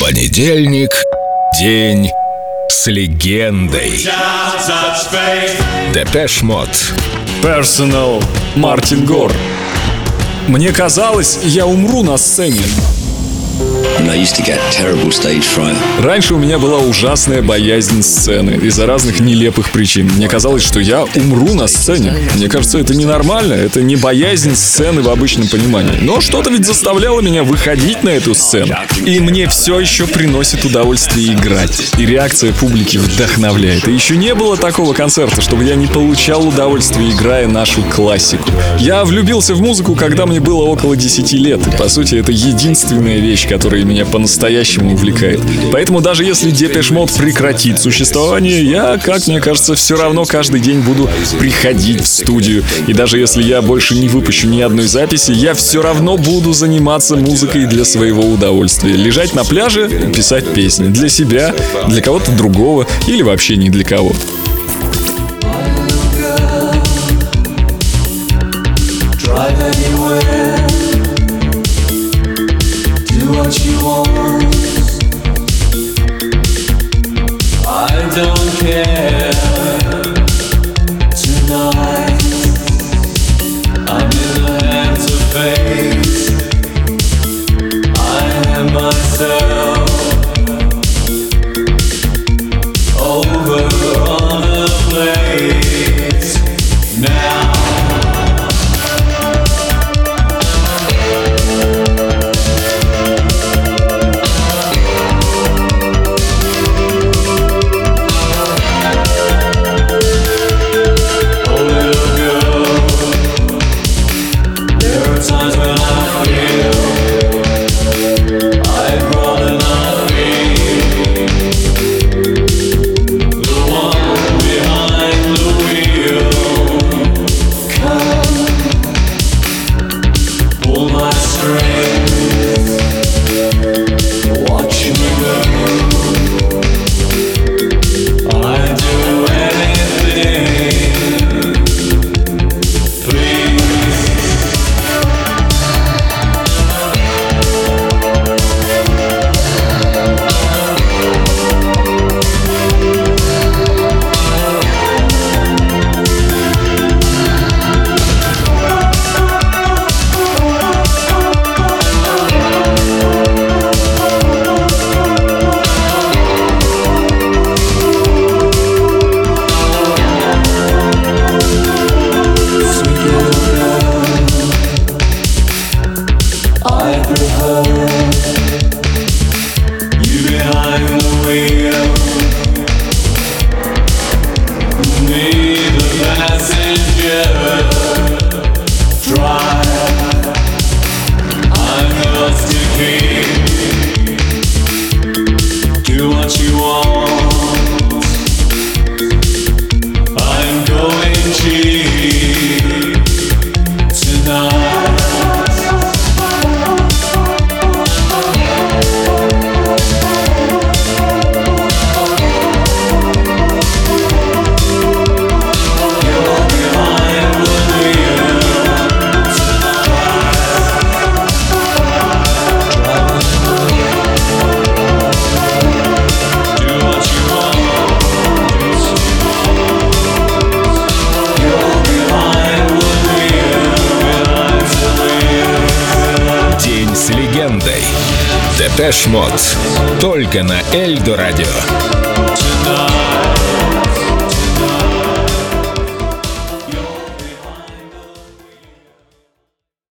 Понедельник. День с легендой. Depeche Mode. Personal Мартин Гор. Мне казалось, я умру на сцене. Раньше у меня была ужасная боязнь сцены из-за разных нелепых причин. Мне казалось, что я умру на сцене. Мне кажется, это ненормально, это не боязнь сцены в обычном понимании. Но что-то ведь заставляло меня выходить на эту сцену. И мне все еще приносит удовольствие играть. И реакция публики вдохновляет. И еще не было такого концерта, чтобы я не получал удовольствие, играя нашу классику. Я влюбился в музыку, когда мне было около 10 лет. И, по сути, это единственная вещь, которая меня по-настоящему увлекает. Поэтому даже если Depeche Mode прекратит существование, я, как мне кажется, все равно каждый день буду приходить в студию. И даже если я больше не выпущу ни одной записи, я все равно буду заниматься музыкой для своего удовольствия. Лежать на пляже, писать песни. Для себя, для кого-то другого или вообще ни для кого. Drive anywhere. Don't care. Депеш Мод. Только на Эльдо Радио.